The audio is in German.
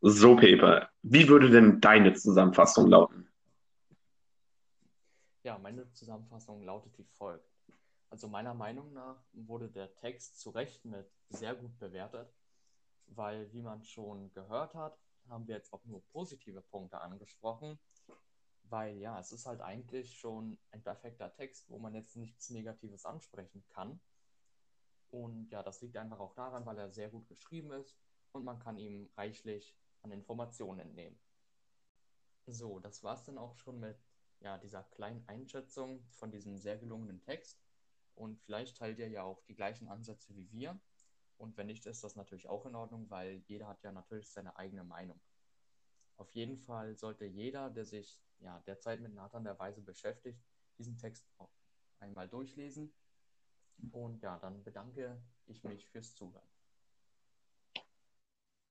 So, Pepe, wie würde denn deine Zusammenfassung lauten? Ja, meine Zusammenfassung lautet wie folgt. Also meiner Meinung nach wurde der Text zu Recht mit sehr gut bewertet, weil, wie man schon gehört hat, haben wir jetzt auch nur positive Punkte angesprochen, weil ja, es ist halt eigentlich schon ein perfekter Text, wo man jetzt nichts Negatives ansprechen kann. Und ja, das liegt einfach auch daran, weil er sehr gut geschrieben ist und man kann ihm reichlich an Informationen entnehmen. So, das war es dann auch schon mit ja, dieser kleinen Einschätzung von diesem sehr gelungenen Text. Und vielleicht teilt ihr ja auch die gleichen Ansätze wie wir. Und wenn nicht, ist das natürlich auch in Ordnung, weil jeder hat ja natürlich seine eigene Meinung. Auf jeden Fall sollte jeder, der sich ja, derzeit mit Nathan der Weise beschäftigt, diesen Text auch einmal durchlesen. Und ja, dann bedanke ich mich fürs Zuhören.